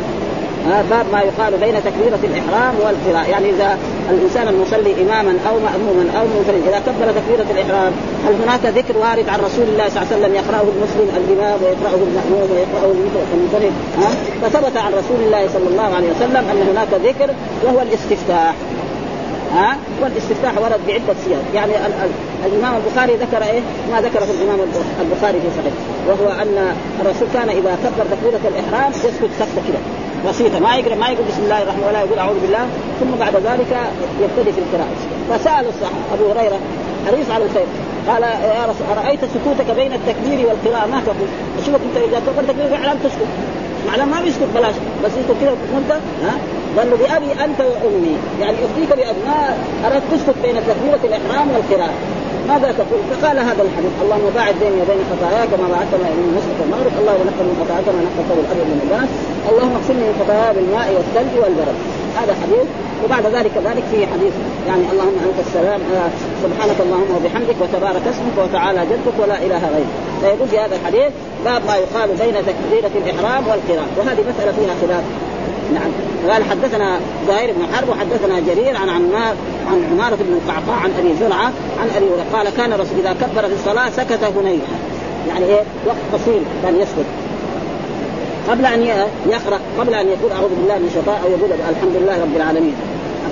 آه باب ما يقال بين تكبيرة الإحرام والقراءة. يعني إذا الإنسان المصلي إماما أو مأموما أو منفرد إذا كبر تكبيرة الإحرام هل هناك ذكر وارد عن رسول الله صلى الله عليه وسلم يقرأه المسلم الإمام ويقرأه المأموم ويقرأه المنفرد؟ ها؟ فثبت عن رسول الله صلى الله عليه وسلم أن هناك ذكر وهو الاستفتاح. ها؟ والاستفتاح ورد بعدة سياق. يعني ال ال الإمام البخاري ذكر إيه؟ ما ذكره الإمام البخاري في صحيح. وهو أن الرسول كان إذا كبر تكبيره الإحرام يسكت سكته كده. بسيطة. ما يقرا ما يقول بسم الله الرحمن ولا يقول أعوذ بالله. ثم بعد ذلك يبتدي في القراءة. فسأل الصحابة أبو هريرة حريص على الخير؟ قال يا رسول أرأيت سكوتك بين التكبير والقراءة؟ ما تقول. أشوفك أنت إذا كبرت تكبير الاحرام تسكت. معناه ما بيسكت بلاش. بس يسكت كذا مده ها؟ له بأبي أنت وأمي. يعني أفتيك بأبناء أردت تسكت بين تكبيرة الإحرام والقراءة. ماذا تقول؟ فقال هذا الحديث. اللهم باعد بيني وبين خطاياي كما بعدت من المشرق والمغرب اللهم نقل من خطاياك كما نقل الابيض من الدنس اللهم اغسلني من خطاياي بالماء والثلج والبرد. هذا حديث. وبعد ذلك ذلك في حديث. يعني اللهم أنت السلام. آه سبحانك اللهم وبحمدك وتبارك اسمك وتعالى جدك ولا إله غيرك. فيقول في هذا الحديث باب ما يقال بين تكبيرة الإحرام والقراءة. وهذه مسألة فيها خلاف. نعم. قال حدثنا زهير بن حرب وحدثنا جرير عن عمار عن عمارة بن القعقاع عن أبي زرعه عن أبي قال كان الرسول إذا كبر في الصلاة سكت هنيهه يعني إيه؟ وقت قصير كان يسكت. قبل أن يقرا قبل أن يقول أعوذ بالله من الشيطان أو يقول الحمد لله رب العالمين.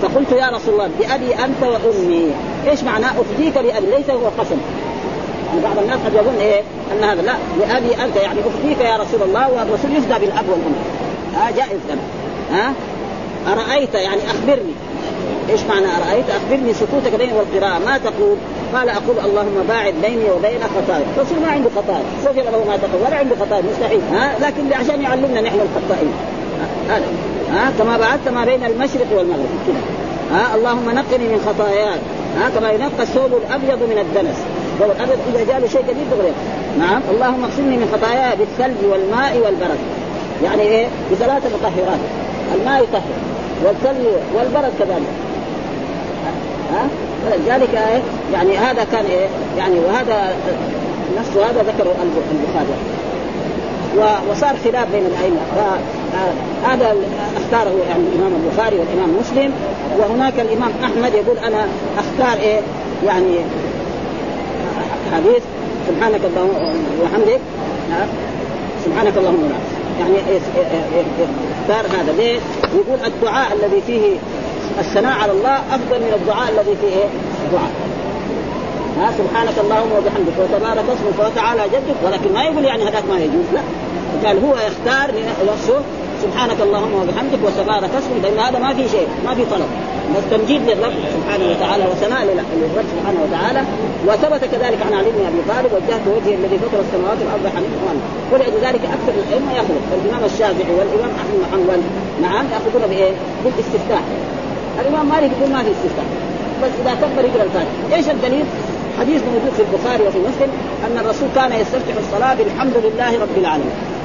فقلت يا رسول الله بأبي أنت وأمي. إيش معنى أفديك بأبي؟ ليس هو قسم. يعني بعض الناس قد يظن إيه؟ أن هذا لا. بأبي أنت يعني أفديك يا رسول الله والرسول يفدى بالأب والأم. ها جائز لنا ها؟ أرأيت يعني أخبرني. إيش معنى أرأيت؟ أخبرني سكوتك بيني والقراءة. ما تقول؟ قال أقول اللهم باعد بيني وبين خطايا، الرسول ما عنده خطايا، غفر له ما تقول. ولا عنده خطايا مستحيل، ها؟ لكن عشان يعلمنا نحن الخطائين. هذا. ها؟ كما بعدت ما بين المشرق والمغرب. كذا. ها؟ اللهم نقني من خطاياي، ها؟ كما ينقى الثوب الأبيض من الدنس، الثوب الأبيض إذا جاء له شيء جديد دغري. نعم. اللهم اغسلني من خطاياي بالثلج والماء والبرد. يعني إيه؟ بثلاث مطهرات. الماء يطهر والثلج والبرد كذلك. ها؟ فلذلك إيه؟ يعني هذا كان إيه؟ يعني وهذا نفس هذا ذكره البخاري. وصار خلاف بين الأئمة. هذا اختاره يعني الإمام البخاري والإمام مسلم. وهناك الإمام أحمد يقول أنا أختار إيه؟ يعني حديث. سبحانك اللهم وبحمدك. سبحانك اللهم وبحمدك. يعني اختار هذا ليه؟ يقول الدعاء الذي فيه الثناء على الله أفضل من الدعاء الذي فيه؟ دعاء. ها سبحانك اللهم وبحمدك وتبارك اسمك وتعالى جدك ولكن ما يقول يعني هذاك ما يجوز لا قال هو يختار لنفسه سبحانك اللهم وبحمدك وتبارك اسمك لأن هذا ما في شيء ما في طلب. بس تمجيد للرب سبحانه وتعالى وثناء للرب سبحانه وتعالى. وثبت كذلك عن علي بن أبي طالب وجهت وجهي الذي فطر السماوات والأرض حنيفا. وأنا ولذلك أكثر الأئمة ياخذ الإمام الشافعي والإمام أحمد حنبل نعم يأخذون بإيه؟ بالاستفتاح الإمام مالك يقول ما في استفتاح بس إذا كبر يقرأ الفاتحة. إيش الدليل؟ حديث موجود في البخاري وفي مسلم أن الرسول كان يستفتح الصلاة بالحمد لله رب العالمين.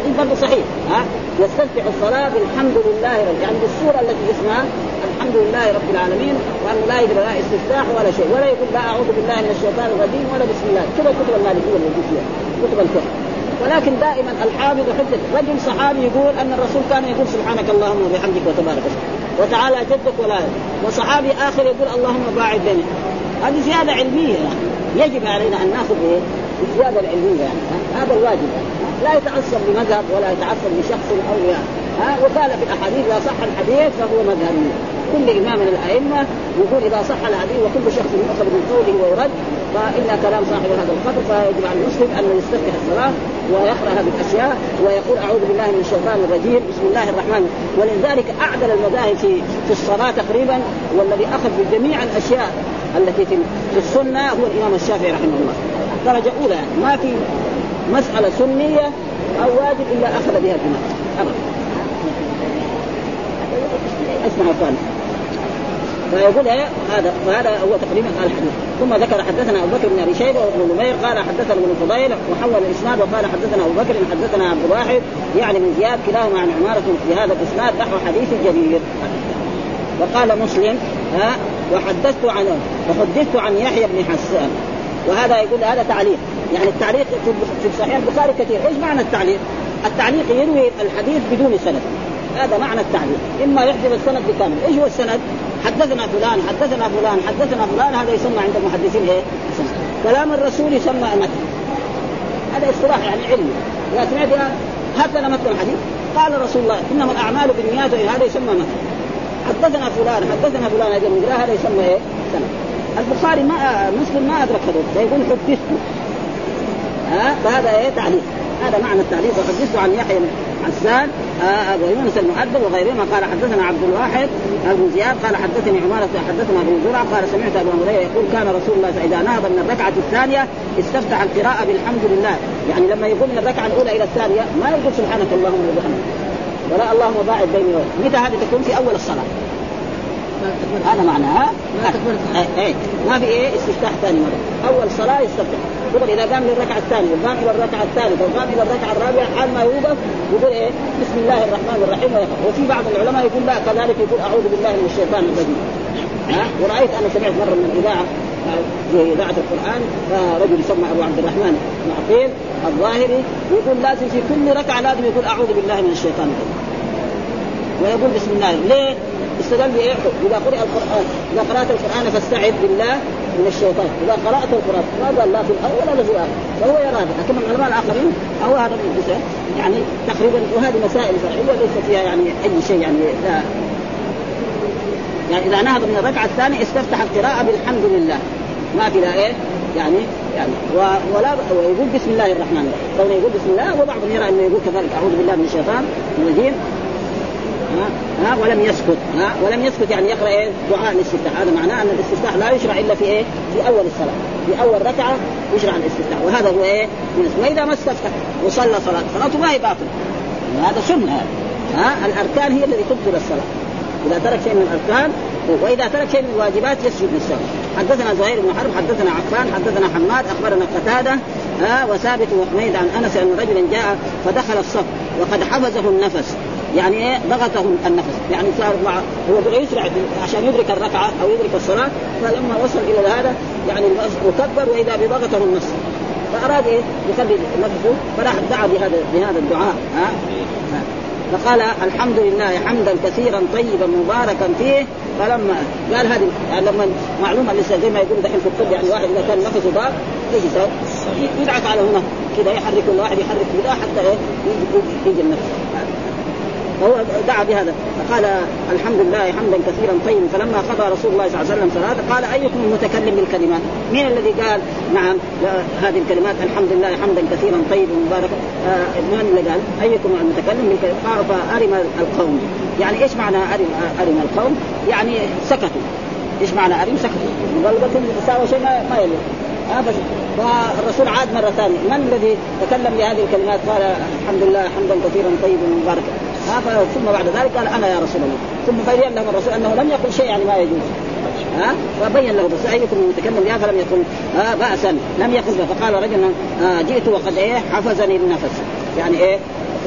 حديث برضه صحيح ها؟ يستفتح الصلاة بالحمد لله رب يعني بالسوره التي اسمها الحمد لله رب العالمين وانه لا يقدر لا استفتاح ولا شيء ولا يقول لا أعوذ بالله من الشيطان الرجيم ولا بسم الله. كذا الكتب المالكية اللي فيها كتب الفقه. ولكن دائما الحافظ حجة رجل صحابي يقول أن الرسول كان يقول سبحانك اللهم وبحمدك وتبارك اسمك وتعالى جدك ولا وصحابي آخر يقول اللهم باعد بيني هذه زيادة علمية. يجب علينا أن نأخذ؟ الزيادة العلمية يعني هذا الواجب. يعني. لا يتعصب لمذهب ولا يتعصب لشخص أو ها؟ وقال في الأحاديث إذا صح الحديث فهو مذهبي كل إمام من الأئمة يقول إذا صح الحديث وكل شخص يؤخذ من قوله ويرد فان كلام صاحب هذا القدر فيجب على المسلم أن يستفتح الصلاة ويقرأ هذه الأشياء ويقول أعوذ بالله من الشيطان الرجيم بسم الله الرحمن ولذلك أعدل المذاهب في في الصلاة تقريبا والذي أخذ بجميع الأشياء التي في السنة هو الإمام الشافعي رحمه الله. درجة أولى يعني. ما في مسألة سنية أو واجب إلا أخذ بها الامام ابدا. عفان فيقول إيه؟ هذا فهذا هو تقريبا الحديث ثم ذكر حدثنا أبو بكر بن أبي شيبة وابن نمير قال حدثنا ابن فضيل وحول الإسناد وقال حدثنا أبو بكر حدثنا عبد الواحد. يعني من زياد كلاهما عن عمارة في هذا الإسناد نحو حديث جرير وقال مسلم ها وحدثت عن وحدثت عن يحيى بن حسان. وهذا يقول هذا تعليق. يعني التعليق في صحيح البخاري كثير. إيش معنى التعليق؟ التعليق يروي الحديث بدون سند. هذا معنى التعليق. إما يحذف السند بكامل. إيش هو السند؟ حدثنا فلان حدثنا فلان حدثنا فلان. هذا يسمى عند المحدثين إيه؟ كلام الرسول يسمى متن. هذا اصطلاح يعني علمي إذا سمعت لنا متن الحديث. قال رسول الله إنما الأعمال بالنيات هذا يسمى متن. حدثنا فلان حدثنا فلان هذا هذا يسمى إيه؟ سند. البخاري ما مسلم ما ادرك هذول فيقول حدثت. ها؟ فهذا إيه؟ تعليق. هذا معنى التعليق. وحدثت عن يحيى بن حسان أبو يونس المؤدب وغيرهما. قال حدثنا عبد الواحد بن زياد. قال حدثني عمارة حدثنا ابن زرع. قال سمعت أبو هريرة يقول كان رسول الله فاذا نهض من الركعة الثانية استفتح القراءة بالحمد لله. يعني لما يقول من الركعة الأولى إلى الثانية ما يقول سبحانك اللهم وبحمدك. ولا اللهم باعد بيني وبينك متى هذه تكون؟ في أول الصلاة. هذا معناها إيه إيه. ما في إيه؟ استفتاح ثاني مرة. أول صلاة يستفتح. يقول إذا قام للركعة الثانية وقام إلى الركعه الثالثة وقام إلى الركعه الرابعة حال ما يوقف يقول إيه؟ بسم الله الرحمن الرحيم وفي بعض العلماء يقول لا كذلك يقول أعوذ بالله من الشيطان الرجيم. ها؟ ورأيت أنا سمعت مرة من الاذاعه في إذاعة القرآن رجل يسمى أبو عبد الرحمن معقيل الظاهري يقول لازم في كل ركعة لازم يقول أعوذ بالله من الشيطان الرجيم. ويقول بسم الله. ليه؟ استدل بإيه؟ إذا قرئ القرآن. إذا قرأت القرآن فاستعذ بالله من الشيطان، إذا قرأت القرآن ما قال لا في الأول ولا في الآخر، فهو يرى لكن العلماء الآخرين أو هذا يعني تقريبا وهذه مسائل فرعيه ليس فيها يعني أي شيء يعني لا. يعني إذا نهض من الركعة الثانية استفتح القراءة بالحمد لله. ما في لا إيه؟ يعني يعني ولا ويقول بسم الله الرحمن الرحيم، كونه يقول بسم الله وبعضهم يرى إنه يقول كذلك أعوذ بالله من الشيطان الرجيم. ها؟ ولم يسكت ها؟ ولم يسكت يعني يقرأ إيه؟ دعاء الاستفتاح. هذا معناه أن الاستفتاح لا يشرع إلا في إيه؟ في أول الصلاة. في أول ركعة يشرع الاستفتاح. وهذا هو إيه؟ وإذا ما استفتح وصلى صلاة صلاته ما هي باطلة. هذا سنة. ها؟ الأركان هي التي تبطل الصلاة. إذا ترك شيء من الأركان وإذا ترك شيء من الواجبات يسجد للسهو حدثنا زهير بن حرب حدثنا عفان حدثنا حماد أخبرنا قتادة ها؟ وثابت وحميد عن أنس ان رجلا جاء فدخل الصف وقد حفزه النفس. يعني إيه؟ ضغطه النفس. يعني صار مع هو يسرع عشان يدرك الركعة أو يدرك الصلاة فلما وصل إلى هذا يعني وكبر وإذا بضغطه النفس. فأراد إيه؟ يخلي نفسه فراح دعا بهذا بهذا الدعاء. ها؟ فقال الحمد لله حمدا كثيرا طيبا مباركا فيه. فلما قال هذه يعني لما معلومة لسه زي ما يقول دحين في الطب يعني واحد إذا كان نفسه ضاق يسوي؟ يدعك على هنا. كذا يحرك كل واحد يحرك كذا حتى إيه؟ يجي النفس. فهو دعا بهذا. فقال الحمد لله حمدا كثيرا طيبا. فلما قضى رسول الله صلى الله عليه وسلم صلاته قال أيكم المتكلم بالكلمات؟ مين الذي قال؟ نعم هذه الكلمات الحمد لله حمدا كثيرا طيبا مباركا. آه من اللي قال؟ أيكم المتكلم بالكلمات؟ قال فارم القوم. يعني إيش معنى ارم أرم القوم؟ يعني سكتوا. إيش معنى أرم؟ سكتوا. مغلبة تساوي شيء ما, ما فالرسول عاد مرة ثانية. من الذي تكلم بهذه الكلمات؟ قال الحمد لله حمدا كثيرا طيبا مباركا. ثم بعد ذلك قال أنا يا رسول الله. ثم بين لهم الرسول أنه لم يقل شيء يعني ما يجوز. ها؟ فبين له بس أيكم المتكلم بها فلم يقل؟ آه بأسا. لم يقل فقال رجل آه جئت وقد إيه؟ حفزني النفس يعني إيه؟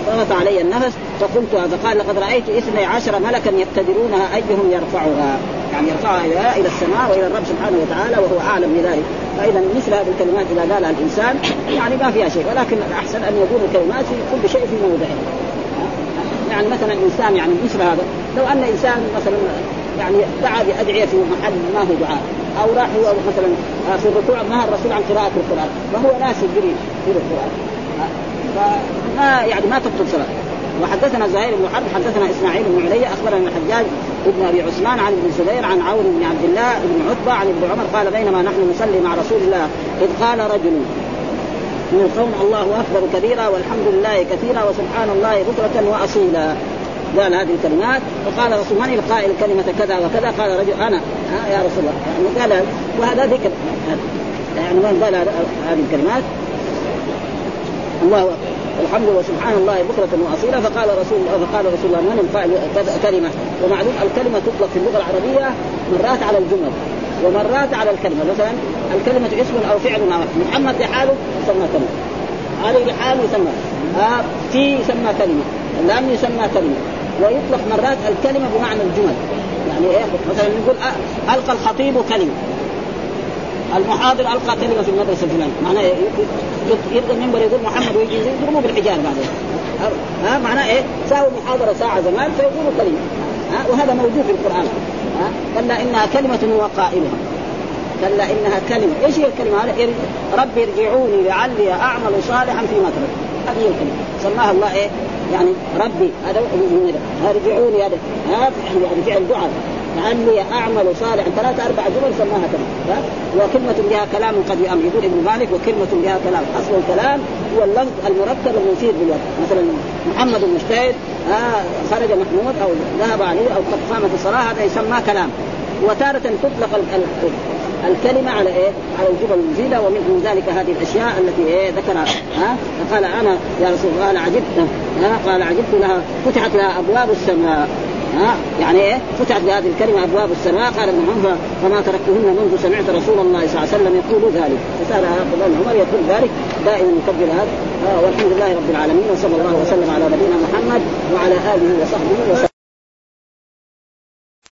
ضغط علي النفس فقلت فقال لقد رأيت إثني عشر ملكا يقتدرونها أيهم يرفعها؟ يعني يرفعها إلى السماء وإلى الرب سبحانه وتعالى وهو أعلم بذلك. فإذا مثل هذه الكلمات إذا قالها الإنسان يعني ما فيها شيء ولكن الأحسن أن يقول الكلمات في كل شيء في موضعه يعني مثلا إنسان يعني مثل هذا لو أن إنسان مثلا يعني دعا بأدعية في محل ما هو دعاء أو راح هو مثلا في الركوع نهى الرسول عن قراءة القرآن فهو ناس يجري في القرآن. فما يعني ما تبطل صلاة. وحدثنا زهير بن حرب حدثنا إسماعيل بن علي أخبرنا الحجاج ابن أبي عثمان عن ابن الزبير عن عون بن عبد الله بن عتبة عن ابن عمر قال بينما نحن نصلي مع رسول الله إذ قال رجل من القوم الله أكبر كبيرا والحمد لله كثيرا وسبحان الله بكرة وأصيلا. قال هذه الكلمات وقال رسول من القائل كلمة كذا وكذا؟ قال رجل أنا. ها يا رسول الله. يعني قال وهذا ذكر. يعني من قال هذه الكلمات؟ الله الحمد وسبحان الله بكرة وأصيلا. فقال رسول الله فقال رسول الله من الفاعل كلمة؟ ومعلوم الكلمة تطلق في اللغة العربية مرات على الجمل ومرات على الكلمة. مثلا الكلمة اسم أو فعل محمد لحاله يسمى كلمة. علي لحاله يسمى. آه تي يسمى كلمة. لم يسمى كلمة. ويطلق مرات الكلمة بمعنى الجمل. يعني إيه؟ مثلا نقول ألقى الخطيب كلمة. المحاضر ألقى كلمه في المدرسة الفلانيه معناه يبقى المنبر يقول محمد ويجي يضربوا بالحجار بعدين ها؟ معناه إيه؟ ساووا محاضرة ساعة زمان فيقولوا كلمة. ها؟ وهذا موجود في القرآن. ها؟ كلا إنها كلمة هو قائلها كلا إنها كلمة، إيش هي الكلمة؟ هذه؟ ربي ارجعوني لعلي أعمل صالحا فيما ترك، هذه الكلمة، سماها الله إيه؟ يعني ربي. هذا ارجعوني هذا. هذا يعني فعل دعاء. لعلي أعمل صالحا. ثلاث أربع جمل سماها كلمه وكلمة بها كلام قد يؤمن. يقول ابن مالك وكلمة بها كلام. أصل الكلام هو اللفظ المركب المفيد بالوقت. مثلا محمد المجتهد آه خرج محمود أو ذهب عليه أو قد قامت الصلاة هذا يسمى كلام. وتارة تطلق الكلمة على إيه؟ على الجمل المفيدة ومن ذلك هذه الأشياء التي إيه؟ ذكرها. ها؟ فقال أنا يا رسول الله قال عجبت ها؟ قال عجبت لها فتحت لها أبواب السماء. ها؟ يعني إيه؟ فتحت بهذه الكلمة أبواب السماء. قال ابن عمر فما تركتهن منذ سمعت رسول الله صلى الله عليه وسلم يقول ذلك. فسأل ابن عمر يقول ذلك؟ دائما يكبر هذا. والحمد لله رب العالمين وصلى الله وسلم على نبينا محمد وعلى آله وصحبه وسلم.